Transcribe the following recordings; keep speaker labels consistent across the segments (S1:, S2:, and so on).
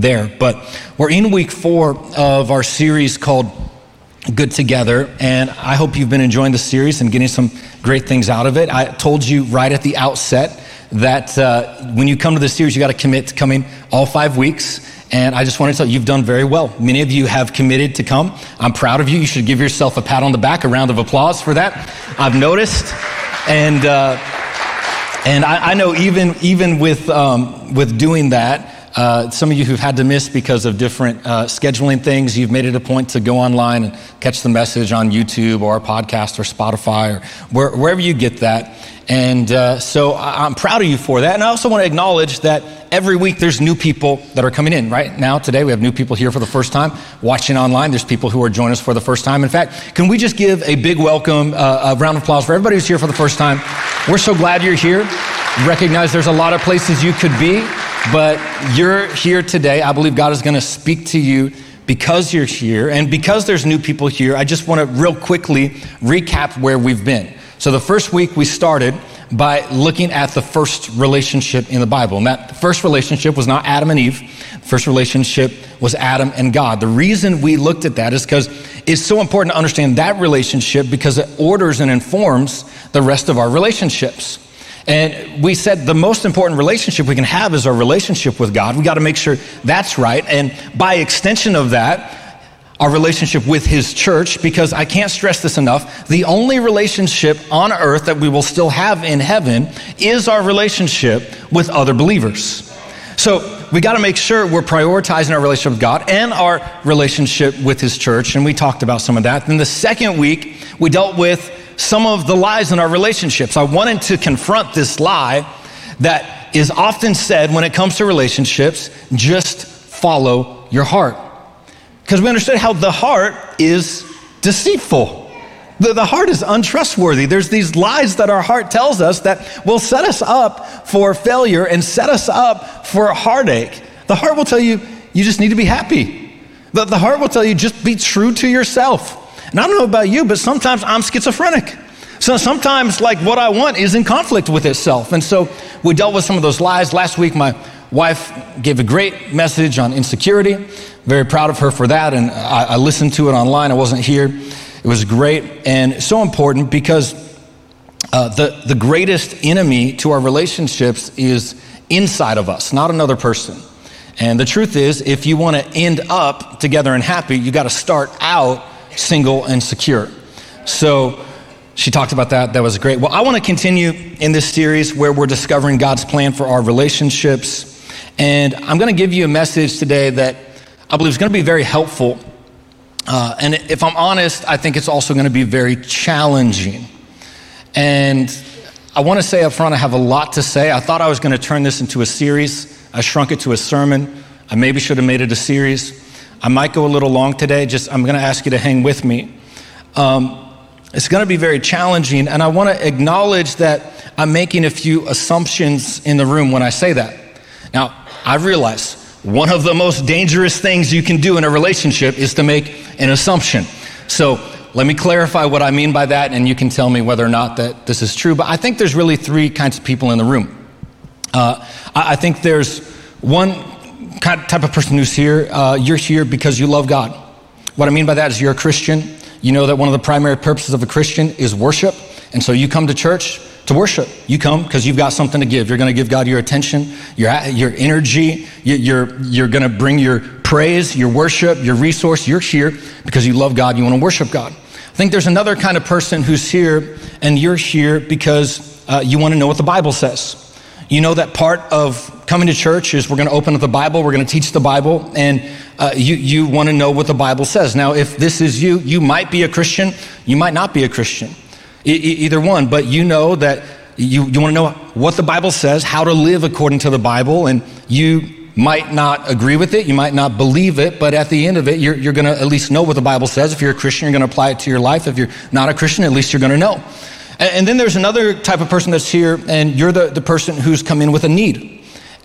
S1: there. But we're in week four of our series called Good Together, and I hope you've been enjoying the series and getting some great things out of it. I told you right at the outset that uh, when you come to the series, you got to commit to coming all five weeks. And I just want to tell you, you've done very well. Many of you have committed to come. I'm proud of you. You should give yourself a pat on the back, a round of applause for that. I've noticed. And, uh, and I, I, know even, even with, um, with doing that, uh, some of you who've had to miss because of different uh, scheduling things, you've made it a point to go online and catch the message on YouTube or our podcast or Spotify or where, wherever you get that. And uh, so I'm proud of you for that. And I also want to acknowledge that every week there's new people that are coming in. Right now, today, we have new people here for the first time. Watching online, there's people who are joining us for the first time. In fact, can we just give a big welcome, uh, a round of applause for everybody who's here for the first time? We're so glad you're here. Recognize there's a lot of places you could be. But you're here today. I believe God is going to speak to you because you're here. And because there's new people here, I just want to real quickly recap where we've been. So the first week we started by looking at the first relationship in the Bible. And that first relationship was not Adam and Eve. The first relationship was Adam and God. The reason we looked at that is because it's so important to understand that relationship because it orders and informs the rest of our relationships. And we said the most important relationship we can have is our relationship with God. We got to make sure that's right. And by extension of that, our relationship with His church, because I can't stress this enough. The only relationship on earth that we will still have in heaven is our relationship with other believers. So we got to make sure we're prioritizing our relationship with God and our relationship with His church. And we talked about some of that. Then the second week, we dealt with some of the lies in our relationships. I wanted to confront this lie that is often said when it comes to relationships just follow your heart. Because we understood how the heart is deceitful. The, the heart is untrustworthy. There's these lies that our heart tells us that will set us up for failure and set us up for heartache. The heart will tell you, you just need to be happy. The, the heart will tell you, just be true to yourself. And I don't know about you, but sometimes I'm schizophrenic. So sometimes, like, what I want is in conflict with itself. And so we dealt with some of those lies. Last week, my wife gave a great message on insecurity. Very proud of her for that. And I, I listened to it online. I wasn't here. It was great and so important because uh, the, the greatest enemy to our relationships is inside of us, not another person. And the truth is, if you want to end up together and happy, you got to start out single, and secure. So she talked about that. That was great. Well, I want to continue in this series where we're discovering God's plan for our relationships. And I'm going to give you a message today that I believe is going to be very helpful. Uh, and if I'm honest, I think it's also going to be very challenging. And I want to say up front, I have a lot to say. I thought I was going to turn this into a series. I shrunk it to a sermon. I maybe should have made it a series. I might go a little long today. Just I'm going to ask you to hang with me. Um, it's going to be very challenging, and I want to acknowledge that I'm making a few assumptions in the room when I say that. Now, I realize one of the most dangerous things you can do in a relationship is to make an assumption. So let me clarify what I mean by that, and you can tell me whether or not that this is true. But I think there's really three kinds of people in the room. Uh, I think there's one type of person who's here, uh, you're here because you love God. What I mean by that is you're a Christian. You know that one of the primary purposes of a Christian is worship. And so you come to church to worship. You come because you've got something to give. You're going to give God your attention, your, your energy. You're, you're going to bring your praise, your worship, your resource. You're here because you love God. You want to worship God. I think there's another kind of person who's here, and you're here because uh, you want to know what the Bible says. You know that part of coming to church is we're going to open up the Bible, we're going to teach the Bible, and uh, you, you want to know what the Bible says. Now, if this is you, you might be a Christian, you might not be a Christian. E- either one, but you know that you, you want to know what the Bible says, how to live according to the Bible, and you might not agree with it, you might not believe it, but at the end of it, you're, you're going to at least know what the Bible says. If you're a Christian, you're going to apply it to your life. If you're not a Christian, at least you're going to know. And then there's another type of person that's here, and you're the, the person who's come in with a need.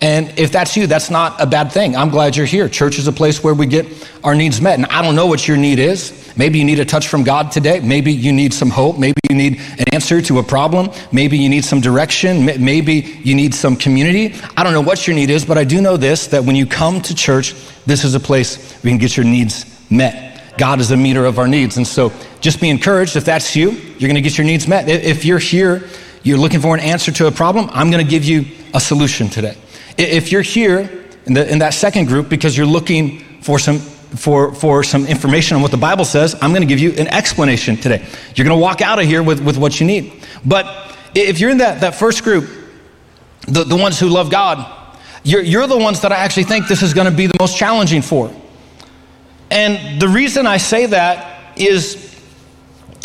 S1: And if that's you, that's not a bad thing. I'm glad you're here. Church is a place where we get our needs met. And I don't know what your need is. Maybe you need a touch from God today. Maybe you need some hope. Maybe you need an answer to a problem. Maybe you need some direction. Maybe you need some community. I don't know what your need is, but I do know this that when you come to church, this is a place you can get your needs met. God is a meter of our needs. And so just be encouraged. If that's you, you're going to get your needs met. If you're here, you're looking for an answer to a problem, I'm going to give you a solution today. If you're here in, the, in that second group because you're looking for some, for, for some information on what the Bible says, I'm going to give you an explanation today. You're going to walk out of here with, with what you need. But if you're in that, that first group, the, the ones who love God, you're, you're the ones that I actually think this is going to be the most challenging for. And the reason I say that is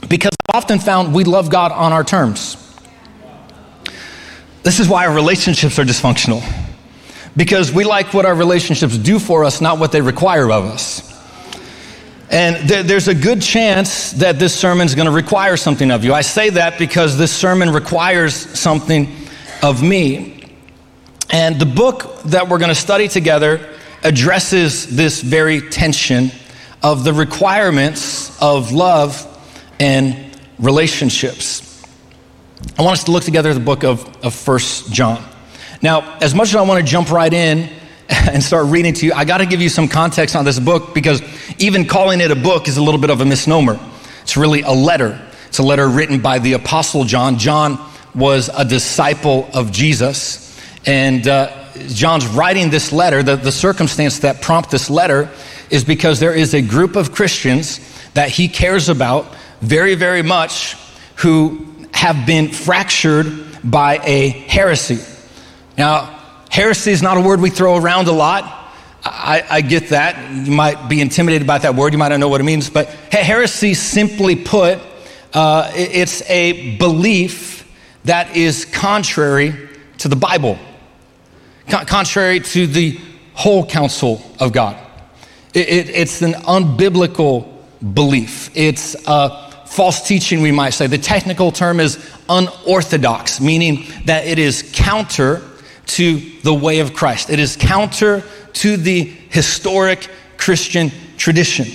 S1: because I've often found we love God on our terms. This is why our relationships are dysfunctional because we like what our relationships do for us, not what they require of us. And th- there's a good chance that this sermon is going to require something of you. I say that because this sermon requires something of me. And the book that we're going to study together addresses this very tension of the requirements of love and relationships. I want us to look together at the book of, of 1 John. Now, as much as I want to jump right in and start reading to you, I got to give you some context on this book because even calling it a book is a little bit of a misnomer. It's really a letter. It's a letter written by the Apostle John. John was a disciple of Jesus, and uh, John's writing this letter. The, the circumstance that prompts this letter is because there is a group of Christians that he cares about very, very much who have been fractured by a heresy. Now, heresy is not a word we throw around a lot. I, I, get that. You might be intimidated by that word. You might not know what it means. But heresy, simply put, uh, it's a belief that is contrary to the Bible, Con- contrary to the whole counsel of God. It, it, it's an unbiblical belief. It's a false teaching, we might say. The technical term is unorthodox, meaning that it is counter to the way of Christ. It is counter to the historic Christian tradition.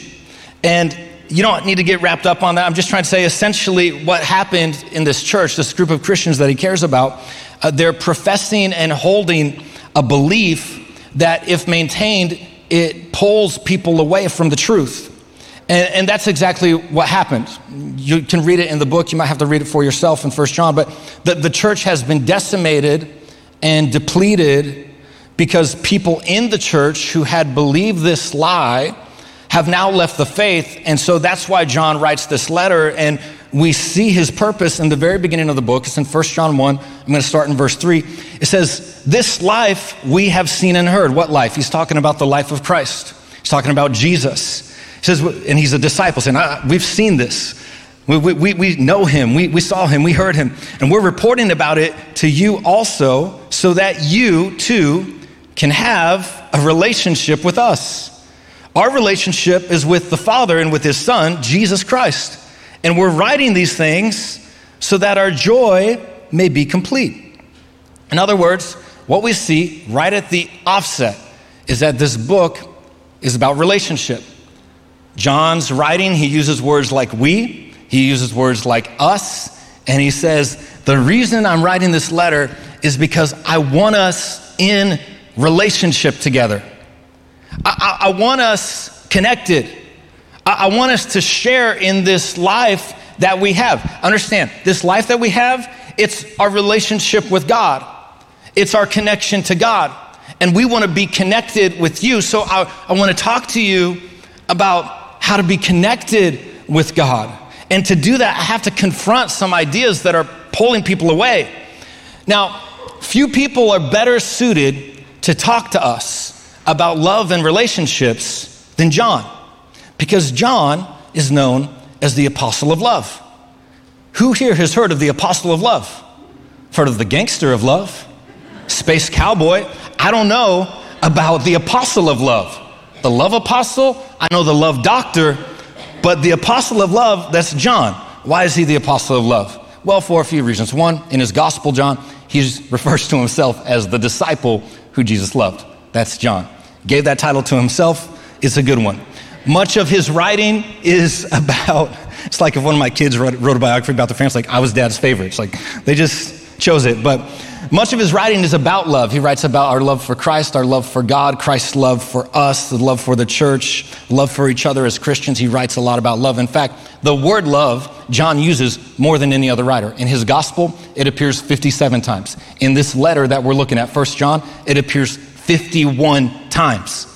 S1: And you don't need to get wrapped up on that. I'm just trying to say essentially what happened in this church, this group of Christians that he cares about, uh, they're professing and holding a belief that, if maintained, it pulls people away from the truth. And, and, that's exactly what happened. You can read it in the book. You might have to read it for yourself in First John. But the, the church has been decimated and depleted because people in the church who had believed this lie have now left the faith. And so that's why John writes this letter. And we see his purpose in the very beginning of the book. It's in 1 John 1. I'm going to start in verse 3. It says, This life we have seen and heard. What life? He's talking about the life of Christ. He's talking about Jesus. He says, and he's a disciple saying, ah, We've seen this. We, we, we know him, we, we saw him, we heard him, and we're reporting about it to you also so that you too can have a relationship with us. Our relationship is with the Father and with his Son, Jesus Christ. And we're writing these things so that our joy may be complete. In other words, what we see right at the offset is that this book is about relationship. John's writing, he uses words like we, he uses words like us, and he says, The reason I'm writing this letter is because I want us in relationship together. I, I, I want us connected. I, I want us to share in this life that we have. Understand, this life that we have, it's our relationship with God, it's our connection to God. And we want to be connected with you. So I, I want to talk to you about how to be connected with God. And to do that, I have to confront some ideas that are pulling people away. Now, few people are better suited to talk to us about love and relationships than John, because John is known as the apostle of love. Who here has heard of the apostle of love? Heard of the gangster of love? Space cowboy? I don't know about the apostle of love. The love apostle, I know the love doctor, but the apostle of love, that's John. Why is he the apostle of love? Well, for a few reasons. One, in his gospel, John, he refers to himself as the disciple who Jesus loved. That's John. Gave that title to himself. It's a good one. Much of his writing is about, it's like if one of my kids wrote, wrote a biography about their parents, like I was dad's favorite. It's like they just chose it. But much of his writing is about love. He writes about our love for Christ, our love for God, Christ's love for us, the love for the church, love for each other as Christians. He writes a lot about love. In fact, the word love John uses more than any other writer. In his gospel, it appears 57 times. In this letter that we're looking at, First John, it appears 51 times.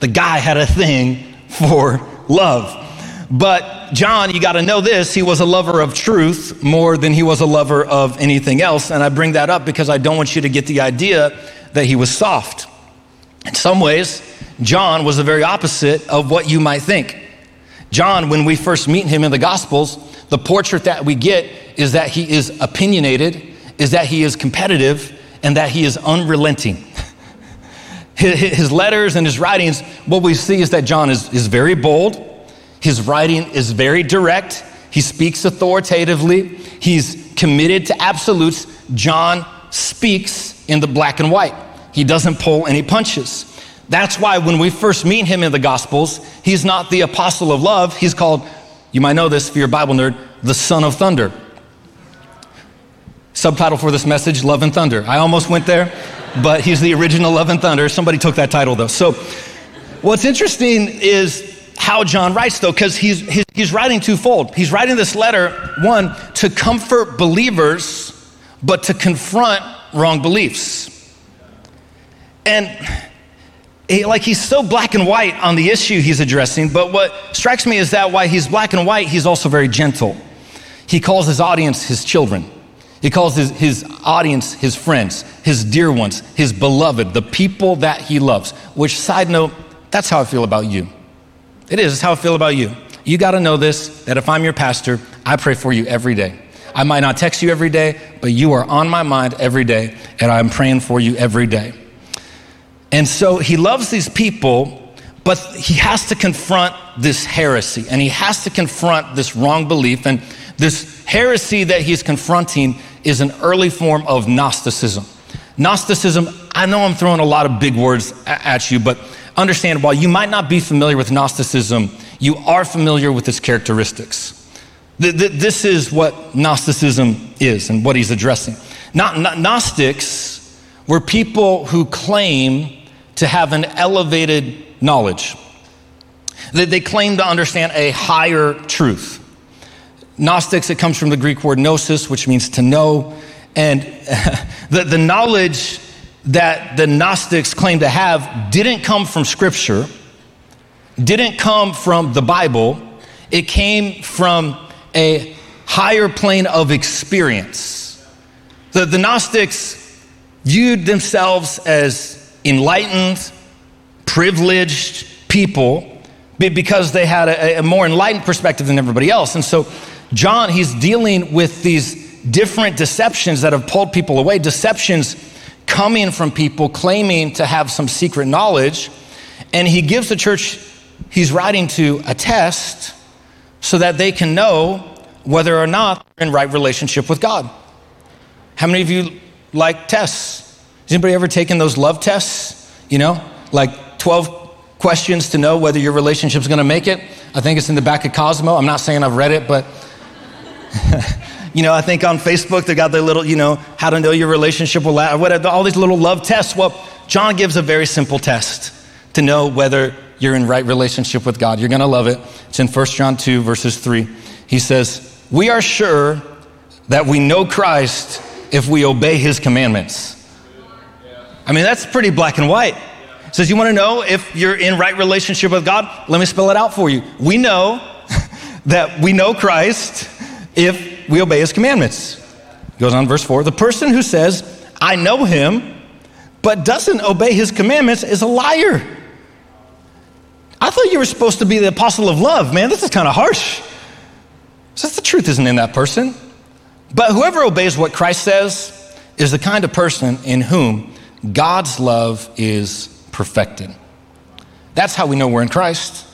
S1: The guy had a thing for love. But John, you got to know this, he was a lover of truth more than he was a lover of anything else. And I bring that up because I don't want you to get the idea that he was soft. In some ways, John was the very opposite of what you might think. John, when we first meet him in the Gospels, the portrait that we get is that he is opinionated, is that he is competitive, and that he is unrelenting. his letters and his writings, what we see is that John is, is very bold. His writing is very direct. He speaks authoritatively. He's committed to absolutes. John speaks in the black and white. He doesn't pull any punches. That's why when we first meet him in the Gospels, he's not the apostle of love. He's called, you might know this if you're a Bible nerd, the son of thunder. Subtitle for this message, Love and Thunder. I almost went there but he's the original Love and Thunder. Somebody took that title though. So what's interesting is how John writes though, because he's, he's writing twofold. He's writing this letter, one, to comfort believers, but to confront wrong beliefs. And he, like he's so black and white on the issue he's addressing, but what strikes me is that while he's black and white, he's also very gentle. He calls his audience his children. He calls his, his audience his friends, his dear ones, his beloved, the people that he loves. Which, side note, that's how I feel about you. It is, it's how I feel about you. You got to know this that if I'm your pastor, I pray for you every day. I might not text you every day, but you are on my mind every day, and I'm praying for you every day. And so he loves these people, but he has to confront this heresy, and he has to confront this wrong belief. And this heresy that he's confronting is an early form of Gnosticism. Gnosticism, I know I'm throwing a lot of big words at you, but understand while you might not be familiar with Gnosticism, you are familiar with its characteristics. This is what Gnosticism is and what he's addressing. Gnostics were people who claim to have an elevated knowledge. They claim to understand a higher truth. Gnostics, it comes from the Greek word gnosis, which means to know. And the, the knowledge that the Gnostics claim to have didn't come from Scripture, didn't come from the Bible. It came from a higher plane of experience. The, the Gnostics viewed themselves as enlightened, privileged people because they had a, a more enlightened perspective than everybody else. And so John, he's dealing with these different deceptions that have pulled people away, deceptions coming from people claiming to have some secret knowledge. And he gives the church he's writing to a test so that they can know whether or not they're in right relationship with God. How many of you like tests? Has anybody ever taken those love tests? You know, like 12 questions to know whether your relationship's gonna make it? I think it's in the back of Cosmo. I'm not saying I've read it, but you know, I think on Facebook they got their little, you know, how to know your relationship will last, whatever, all these little love tests. Well, John gives a very simple test to know whether you're in right relationship with God. You're going to love it. It's in 1 John 2, verses 3. He says, We are sure that we know Christ if we obey his commandments. I mean, that's pretty black and white. says, You want to know if you're in right relationship with God? Let me spell it out for you. We know that we know Christ if we obey his commandments. Goes on, verse 4 The person who says, I know him, but doesn't obey his commandments is a liar. I thought you were supposed to be the apostle of love. Man, this is kind of harsh. Says the truth isn't in that person. But whoever obeys what Christ says is the kind of person in whom God's love is perfected. That's how we know we're in Christ.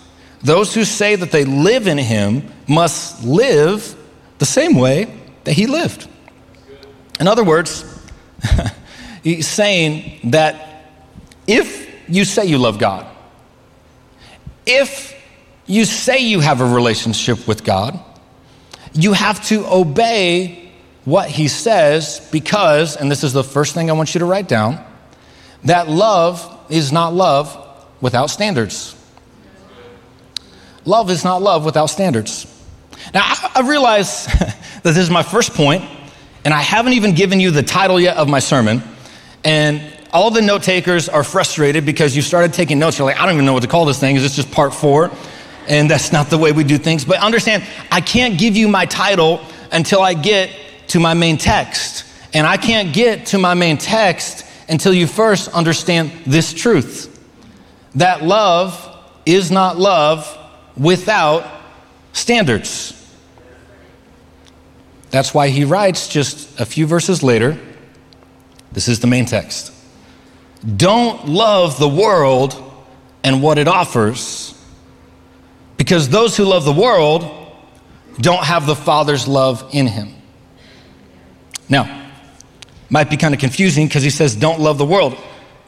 S1: Those who say that they live in him must live the same way that he lived. In other words, he's saying that if you say you love God, if you say you have a relationship with God, you have to obey what He says because, and this is the first thing I want you to write down, that love is not love without standards. Love is not love without standards. Now, I, I realize that this is my first point, and I haven't even given you the title yet of my sermon. And all the note takers are frustrated because you started taking notes. You're like, I don't even know what to call this thing. Is this just part four? And that's not the way we do things. But understand, I can't give you my title until I get to my main text. And I can't get to my main text until you first understand this truth that love is not love without standards. That's why he writes just a few verses later. This is the main text. Don't love the world and what it offers, because those who love the world don't have the Father's love in him. Now, might be kind of confusing because he says, don't love the world.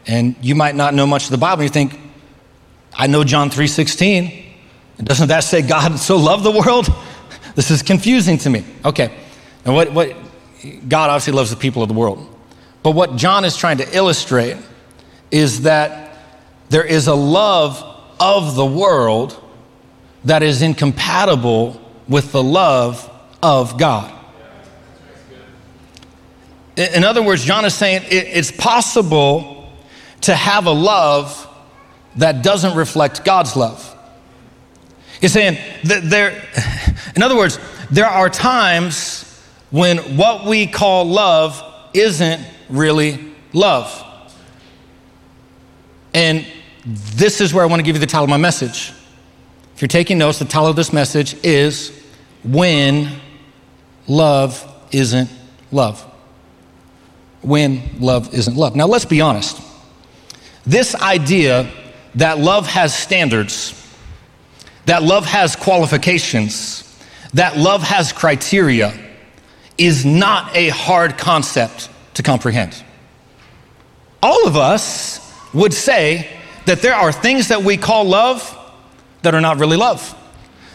S1: And you might not know much of the Bible. And You think, I know John 3.16. Doesn't that say God so loved the world? This is confusing to me. Okay. And what, what God obviously loves the people of the world. But what John is trying to illustrate is that there is a love of the world that is incompatible with the love of God. In other words, John is saying it's possible to have a love that doesn't reflect God's love. He's saying that there, in other words, there are times when what we call love isn't really love. And this is where I want to give you the title of my message. If you're taking notes, the title of this message is When Love Isn't Love. When Love Isn't Love. Now, let's be honest. This idea that love has standards, that love has qualifications, that love has criteria is not a hard concept to comprehend. All of us would say that there are things that we call love that are not really love.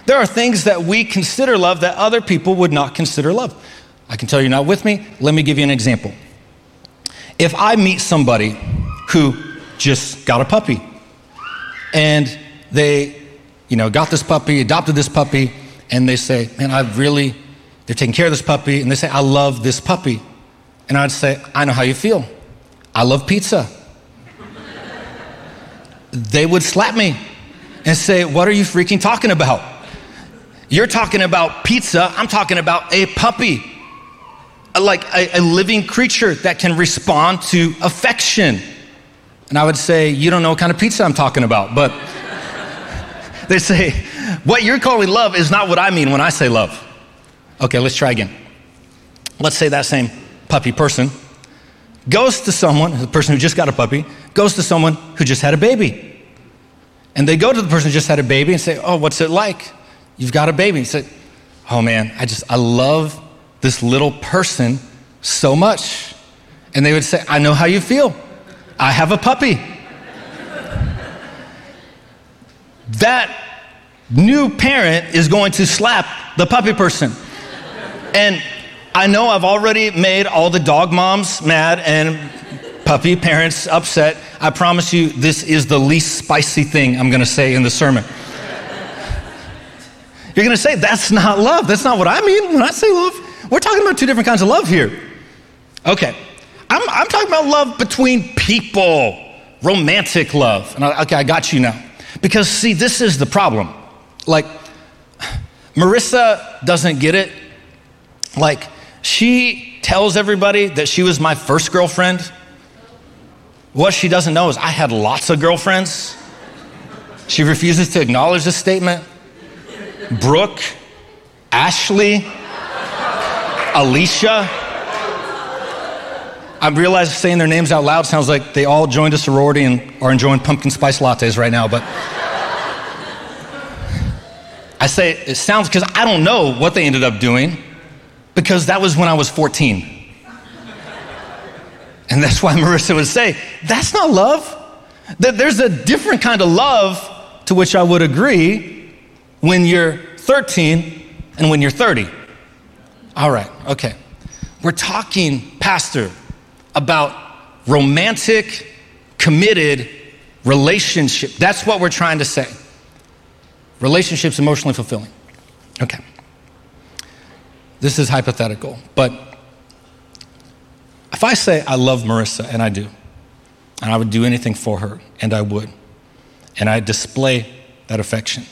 S1: There are things that we consider love that other people would not consider love. I can tell you're not with me. Let me give you an example. If I meet somebody who just got a puppy and they, you know, got this puppy, adopted this puppy, and they say, man, I really, they're taking care of this puppy, and they say, I love this puppy. And I'd say, I know how you feel. I love pizza. they would slap me and say, What are you freaking talking about? You're talking about pizza, I'm talking about a puppy, like a, a living creature that can respond to affection. And I would say, You don't know what kind of pizza I'm talking about. But they say, What you're calling love is not what I mean when I say love. Okay, let's try again. Let's say that same puppy person goes to someone, the person who just got a puppy, goes to someone who just had a baby. And they go to the person who just had a baby and say, Oh, what's it like? You've got a baby. He said, Oh man, I just, I love this little person so much. And they would say, I know how you feel. I have a puppy. that new parent is going to slap the puppy person. And I know I've already made all the dog moms mad and puppy parents upset. I promise you, this is the least spicy thing I'm going to say in the sermon. You're going to say, that's not love. That's not what I mean when I say love. We're talking about two different kinds of love here. Okay. I'm, I'm talking about love between people, romantic love. And I, okay, I got you now. Because, see, this is the problem. Like, Marissa doesn't get it. Like, she tells everybody that she was my first girlfriend. What she doesn't know is I had lots of girlfriends. She refuses to acknowledge this statement. Brooke, Ashley, Alicia. I realize saying their names out loud sounds like they all joined a sorority and are enjoying pumpkin spice lattes right now, but I say it sounds because I don't know what they ended up doing because that was when I was 14. And that's why Marissa would say, That's not love. There's a different kind of love to which I would agree when you're 13 and when you're 30. All right, okay. We're talking, Pastor, about romantic, committed relationship. That's what we're trying to say. Relationships emotionally fulfilling. Okay. This is hypothetical, but if I say I love Marissa, and I do, and I would do anything for her, and I would, and I display that affection,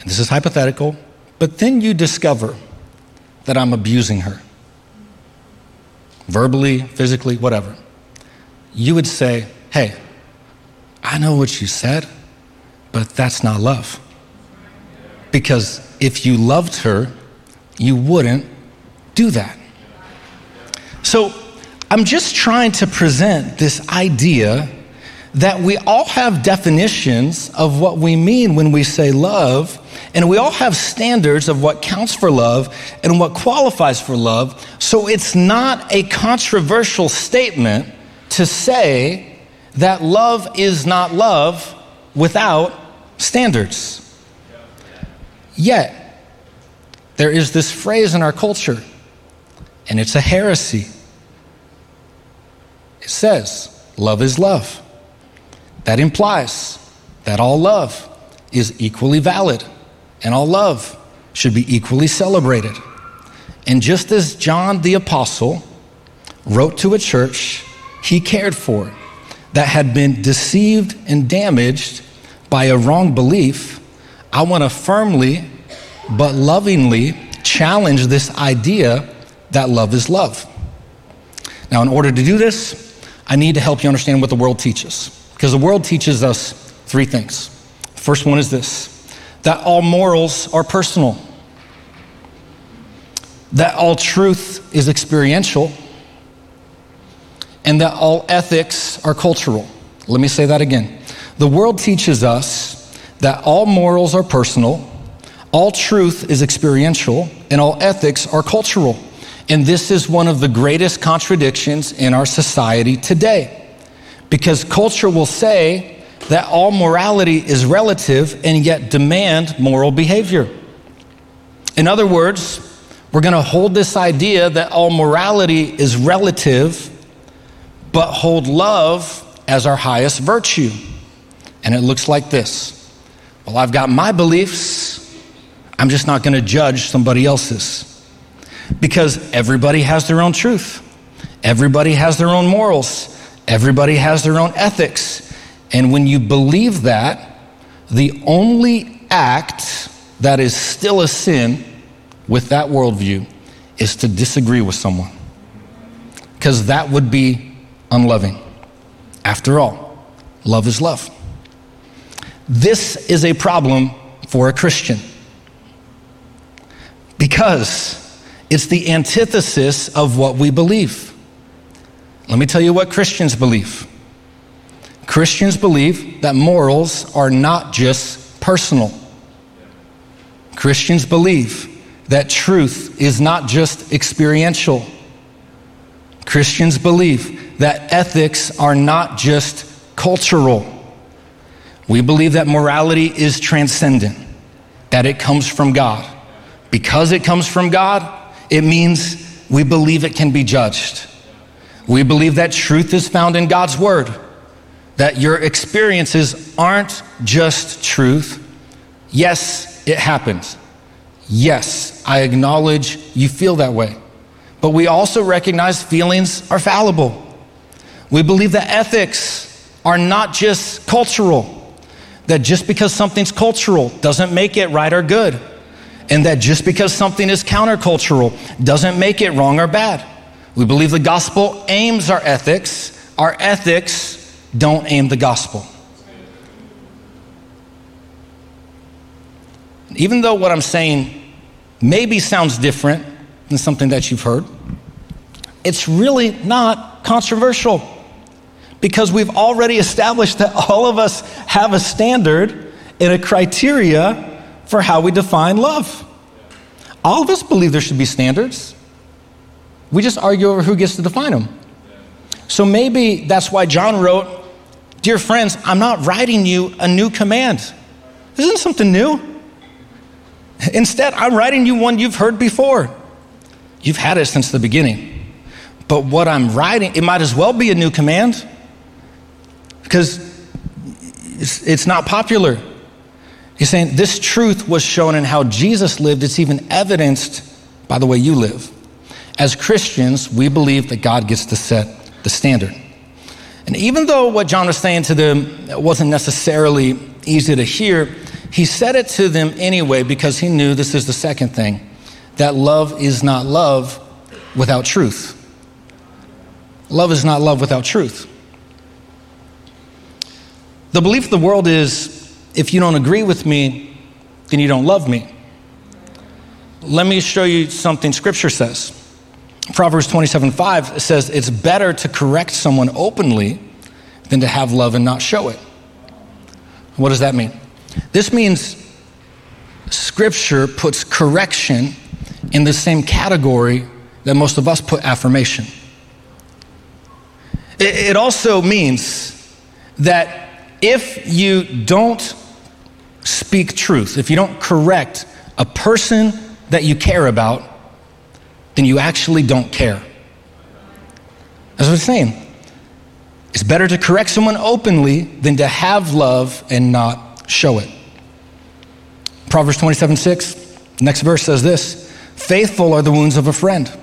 S1: and this is hypothetical, but then you discover that I'm abusing her, verbally, physically, whatever, you would say, Hey, I know what you said, but that's not love. Because if you loved her, you wouldn't do that. So I'm just trying to present this idea that we all have definitions of what we mean when we say love, and we all have standards of what counts for love and what qualifies for love. So it's not a controversial statement to say that love is not love without standards. Yet, there is this phrase in our culture, and it's a heresy. It says, love is love. That implies that all love is equally valid and all love should be equally celebrated. And just as John the Apostle wrote to a church he cared for that had been deceived and damaged by a wrong belief, I want to firmly but lovingly challenge this idea that love is love. Now, in order to do this, I need to help you understand what the world teaches. Because the world teaches us three things. First one is this that all morals are personal, that all truth is experiential, and that all ethics are cultural. Let me say that again. The world teaches us that all morals are personal, all truth is experiential, and all ethics are cultural. And this is one of the greatest contradictions in our society today. Because culture will say that all morality is relative and yet demand moral behavior. In other words, we're going to hold this idea that all morality is relative, but hold love as our highest virtue. And it looks like this Well, I've got my beliefs, I'm just not going to judge somebody else's because everybody has their own truth, everybody has their own morals, everybody has their own ethics. And when you believe that, the only act that is still a sin with that worldview is to disagree with someone. Because that would be unloving. After all, love is love. This is a problem for a Christian. Because it's the antithesis of what we believe. Let me tell you what Christians believe. Christians believe that morals are not just personal. Christians believe that truth is not just experiential. Christians believe that ethics are not just cultural. We believe that morality is transcendent, that it comes from God. Because it comes from God, it means we believe it can be judged. We believe that truth is found in God's word, that your experiences aren't just truth. Yes, it happens. Yes, I acknowledge you feel that way. But we also recognize feelings are fallible. We believe that ethics are not just cultural, that just because something's cultural doesn't make it right or good and that just because something is countercultural doesn't make it wrong or bad. We believe the gospel aims our ethics, our ethics don't aim the gospel. Even though what I'm saying maybe sounds different than something that you've heard, it's really not controversial because we've already established that all of us have a standard and a criteria for how we define love. All of us believe there should be standards. We just argue over who gets to define them. So maybe that's why John wrote Dear friends, I'm not writing you a new command. This isn't something new. Instead, I'm writing you one you've heard before. You've had it since the beginning. But what I'm writing, it might as well be a new command because it's, it's not popular. He's saying this truth was shown in how Jesus lived, it's even evidenced by the way you live. As Christians, we believe that God gets to set the standard. And even though what John was saying to them wasn't necessarily easy to hear, he said it to them anyway because he knew this is the second thing that love is not love without truth. Love is not love without truth. The belief of the world is if you don't agree with me, then you don't love me. Let me show you something scripture says. Proverbs 27 5 says, It's better to correct someone openly than to have love and not show it. What does that mean? This means scripture puts correction in the same category that most of us put affirmation. It also means that if you don't speak truth, if you don't correct a person that you care about, then you actually don't care. That's what I'm saying. It's better to correct someone openly than to have love and not show it. Proverbs 27 6, next verse says this Faithful are the wounds of a friend,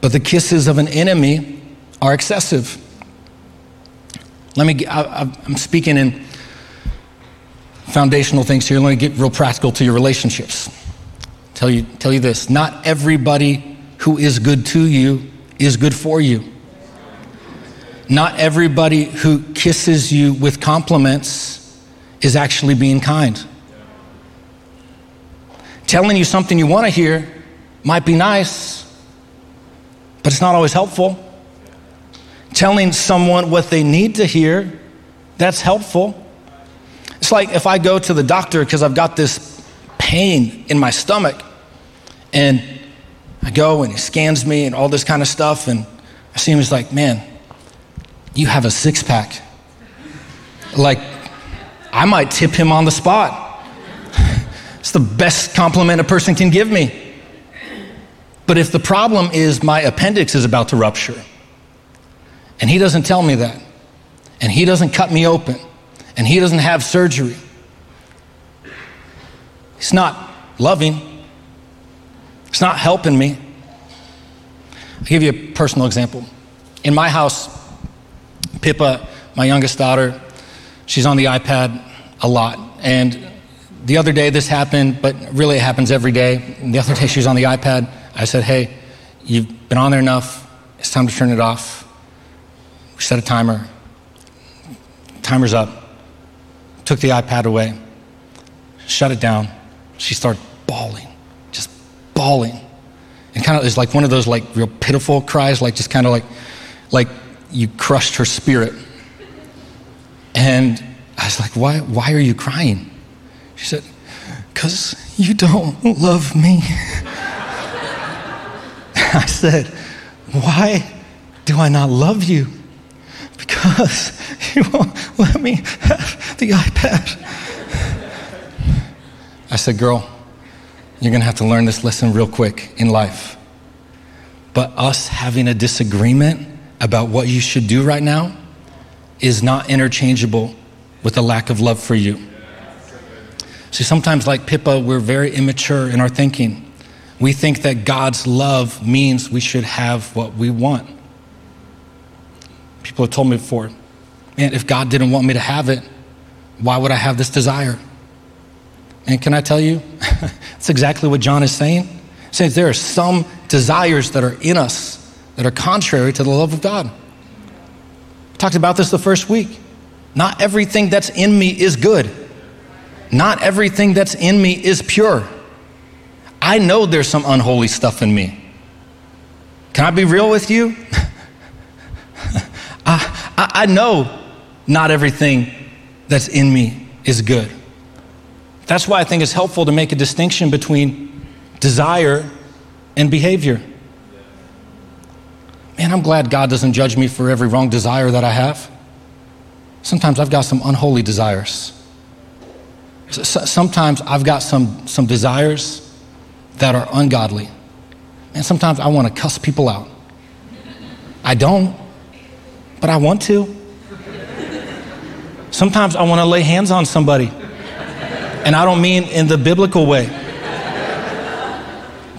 S1: but the kisses of an enemy are excessive. Let me, I, I'm speaking in foundational things here. Let me get real practical to your relationships. Tell you, tell you this not everybody who is good to you is good for you. Not everybody who kisses you with compliments is actually being kind. Telling you something you want to hear might be nice, but it's not always helpful. Telling someone what they need to hear, that's helpful. It's like if I go to the doctor because I've got this pain in my stomach, and I go and he scans me and all this kind of stuff, and I see him, he's like, man, you have a six pack. Like, I might tip him on the spot. It's the best compliment a person can give me. But if the problem is my appendix is about to rupture, and he doesn't tell me that, and he doesn't cut me open, and he doesn't have surgery, he's not loving, it's not helping me. I'll give you a personal example. In my house, Pippa, my youngest daughter, she's on the iPad a lot. And the other day this happened, but really it happens every day. The other day she was on the iPad. I said, hey, you've been on there enough. It's time to turn it off. We set a timer. Timer's up. Took the iPad away. Shut it down. She started bawling, just bawling. And kind of is like one of those like real pitiful cries, like just kind of like, like you crushed her spirit. And I was like, why, why are you crying? She said, because you don't love me. I said, why do I not love you? Because you won't let me have the iPad. I said, girl, you're going to have to learn this lesson real quick in life. But us having a disagreement about what you should do right now is not interchangeable with a lack of love for you. See, sometimes, like Pippa, we're very immature in our thinking. We think that God's love means we should have what we want. People have told me before, man, if God didn't want me to have it, why would I have this desire? And can I tell you, that's exactly what John is saying. He says there are some desires that are in us that are contrary to the love of God. I talked about this the first week. Not everything that's in me is good. Not everything that's in me is pure. I know there's some unholy stuff in me. Can I be real with you? I, I, know not everything that's in me is good. That's why I think it's helpful to make a distinction between desire and behavior. Man, I'm glad God doesn't judge me for every wrong desire that I have. sometimes I've got some unholy desires. Sometimes I've got some, some desires that are ungodly. And sometimes I want to cuss people out. I don't, but I want to. Sometimes I want to lay hands on somebody. And I don't mean in the biblical way,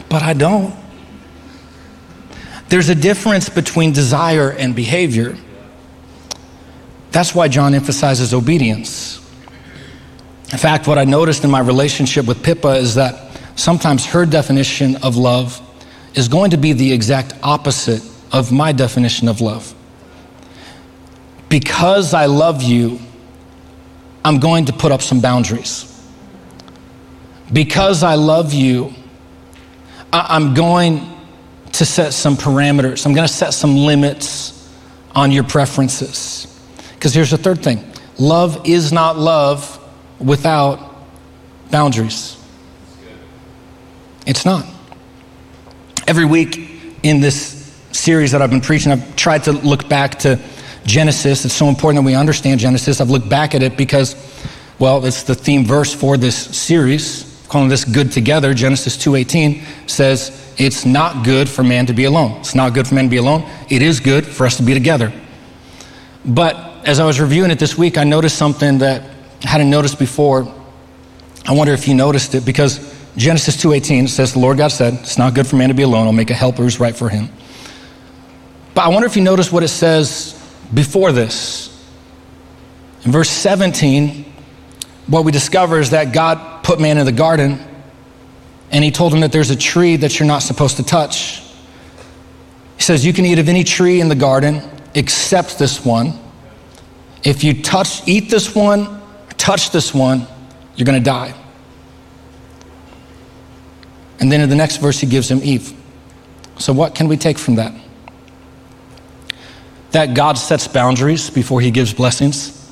S1: but I don't. There's a difference between desire and behavior. That's why John emphasizes obedience. In fact, what I noticed in my relationship with Pippa is that sometimes her definition of love is going to be the exact opposite of my definition of love. Because I love you, I'm going to put up some boundaries. Because I love you, I'm going to set some parameters. I'm going to set some limits on your preferences. Because here's the third thing love is not love without boundaries. It's not. Every week in this series that I've been preaching, I've tried to look back to Genesis. It's so important that we understand Genesis. I've looked back at it because, well, it's the theme verse for this series, calling this good together. Genesis 2:18 says, "It's not good for man to be alone. It's not good for man to be alone. It is good for us to be together." But as I was reviewing it this week, I noticed something that I hadn't noticed before. I wonder if you noticed it because Genesis 2:18 says the Lord God said, "It's not good for man to be alone. I'll make a helper who's right for him." But I wonder if you notice what it says before this. In verse 17, what we discover is that God put man in the garden and he told him that there's a tree that you're not supposed to touch. He says, You can eat of any tree in the garden except this one. If you touch, eat this one, touch this one, you're going to die. And then in the next verse, he gives him Eve. So, what can we take from that? That God sets boundaries before he gives blessings.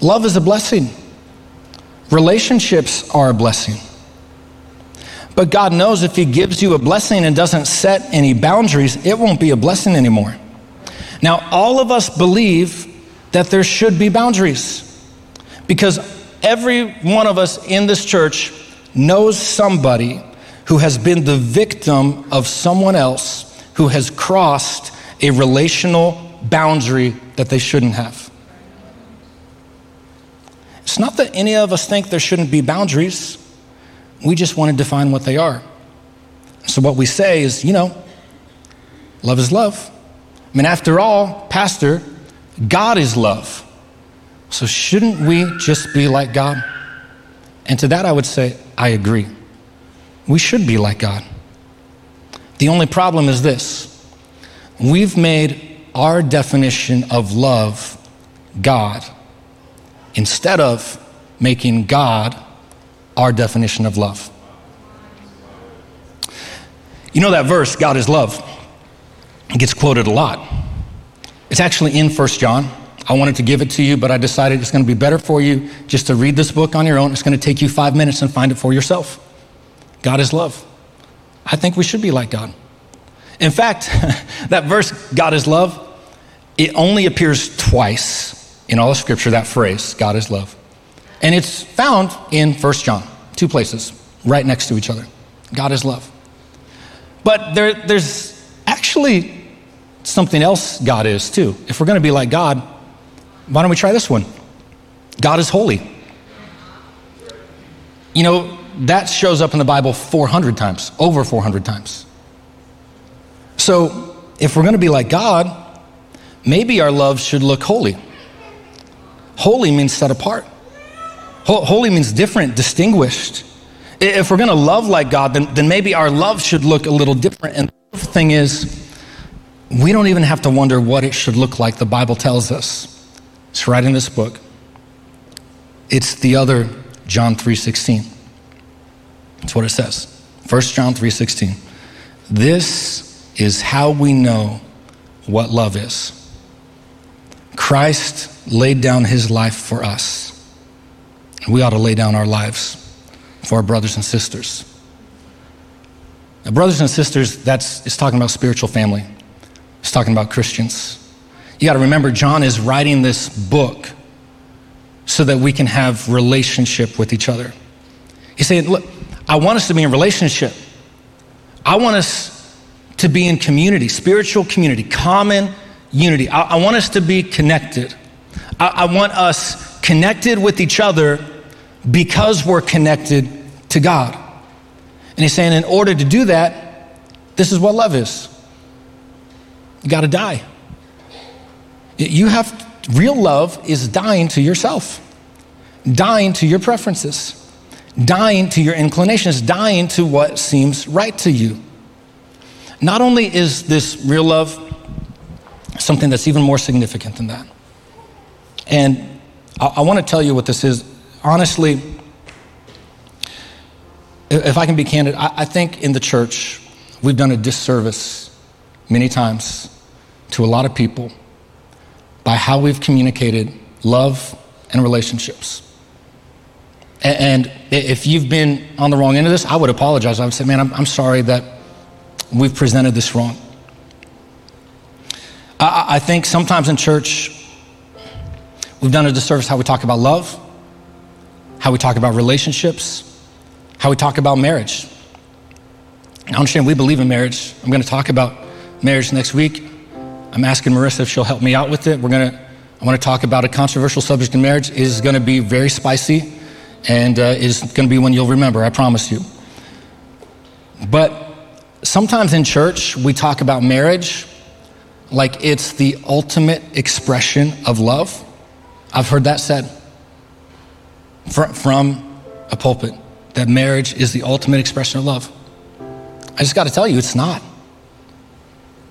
S1: Love is a blessing, relationships are a blessing. But God knows if he gives you a blessing and doesn't set any boundaries, it won't be a blessing anymore. Now, all of us believe that there should be boundaries because every one of us in this church knows somebody who has been the victim of someone else who has crossed a relational boundary that they shouldn't have. It's not that any of us think there shouldn't be boundaries, we just want to define what they are. So, what we say is, you know, love is love. I mean, after all, Pastor, God is love. So, shouldn't we just be like God? And to that, I would say, I agree. We should be like God. The only problem is this we've made our definition of love God instead of making God our definition of love. You know that verse, God is love, it gets quoted a lot. It's actually in First John. I wanted to give it to you, but I decided it's going to be better for you just to read this book on your own. It's going to take you five minutes and find it for yourself. God is love. I think we should be like God. In fact, that verse, God is love, it only appears twice in all of Scripture, that phrase, God is love. And it's found in First John, two places, right next to each other. God is love. But there, there's actually something else God is too. If we're going to be like God, why don't we try this one? God is holy. You know, that shows up in the Bible 400 times, over 400 times. So, if we're going to be like God, maybe our love should look holy. Holy means set apart. Holy means different, distinguished. If we're going to love like God, then, then maybe our love should look a little different. And the thing is, we don't even have to wonder what it should look like. The Bible tells us. It's right in this book. It's the other John 3:16. That's what it says. 1 John 3:16. This is how we know what love is. Christ laid down his life for us. We ought to lay down our lives for our brothers and sisters. Now, brothers and sisters, that's it's talking about spiritual family. It's talking about Christians. You got to remember, John is writing this book so that we can have relationship with each other. He's saying, Look, I want us to be in relationship. I want us to be in community, spiritual community, common unity. I, I want us to be connected. I, I want us connected with each other because we're connected to God. And he's saying, in order to do that, this is what love is. You got to die. You have real love is dying to yourself, dying to your preferences, dying to your inclinations, dying to what seems right to you. Not only is this real love something that's even more significant than that, and I, I want to tell you what this is. Honestly, if I can be candid, I, I think in the church we've done a disservice many times to a lot of people by how we've communicated love and relationships. And if you've been on the wrong end of this, I would apologize. I would say, man, I'm, I'm sorry that we've presented this wrong. I, I think sometimes in church, we've done a disservice how we talk about love, how we talk about relationships, how we talk about marriage. I understand we believe in marriage. I'm going to talk about marriage next week. I'm asking Marissa if she'll help me out with it. We're going to, I want to talk about a controversial subject in marriage. It is going to be very spicy and uh, is going to be one you'll remember, I promise you. But sometimes in church, we talk about marriage like it's the ultimate expression of love. I've heard that said from a pulpit that marriage is the ultimate expression of love. I just got to tell you, it's not.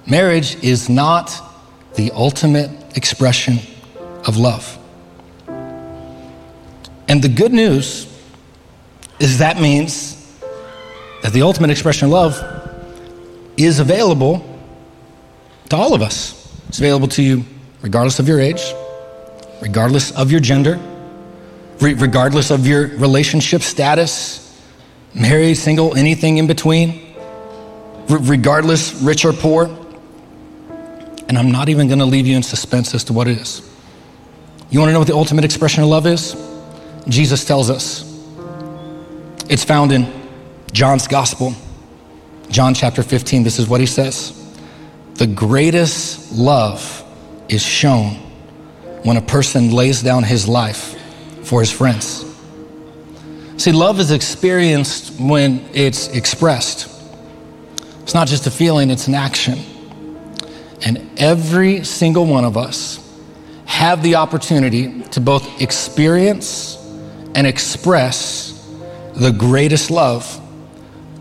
S1: Marriage is not the ultimate expression of love. And the good news is that means that the ultimate expression of love is available to all of us. It's available to you regardless of your age, regardless of your gender, regardless of your relationship status, married, single, anything in between, regardless rich or poor. And I'm not even going to leave you in suspense as to what it is. You want to know what the ultimate expression of love is? Jesus tells us. It's found in John's Gospel, John chapter 15. This is what he says The greatest love is shown when a person lays down his life for his friends. See, love is experienced when it's expressed. It's not just a feeling, it's an action. And every single one of us have the opportunity to both experience and express the greatest love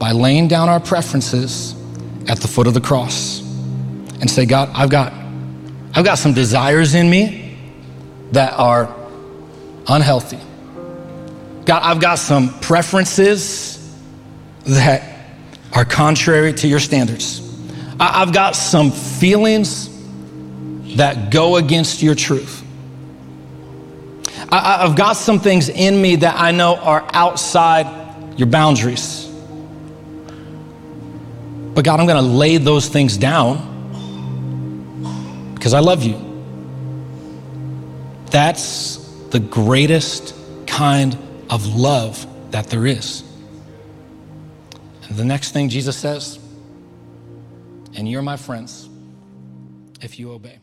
S1: by laying down our preferences at the foot of the cross and say, God, I've got, I've got some desires in me that are unhealthy. God, I've got some preferences that are contrary to your standards. I've got some feelings that go against your truth. I, have got some things in me that I know are outside your boundaries. But God, I'm going to lay those things down because I love you. That's the greatest kind of love that there is. And the next thing Jesus says, and you're my friends if you obey.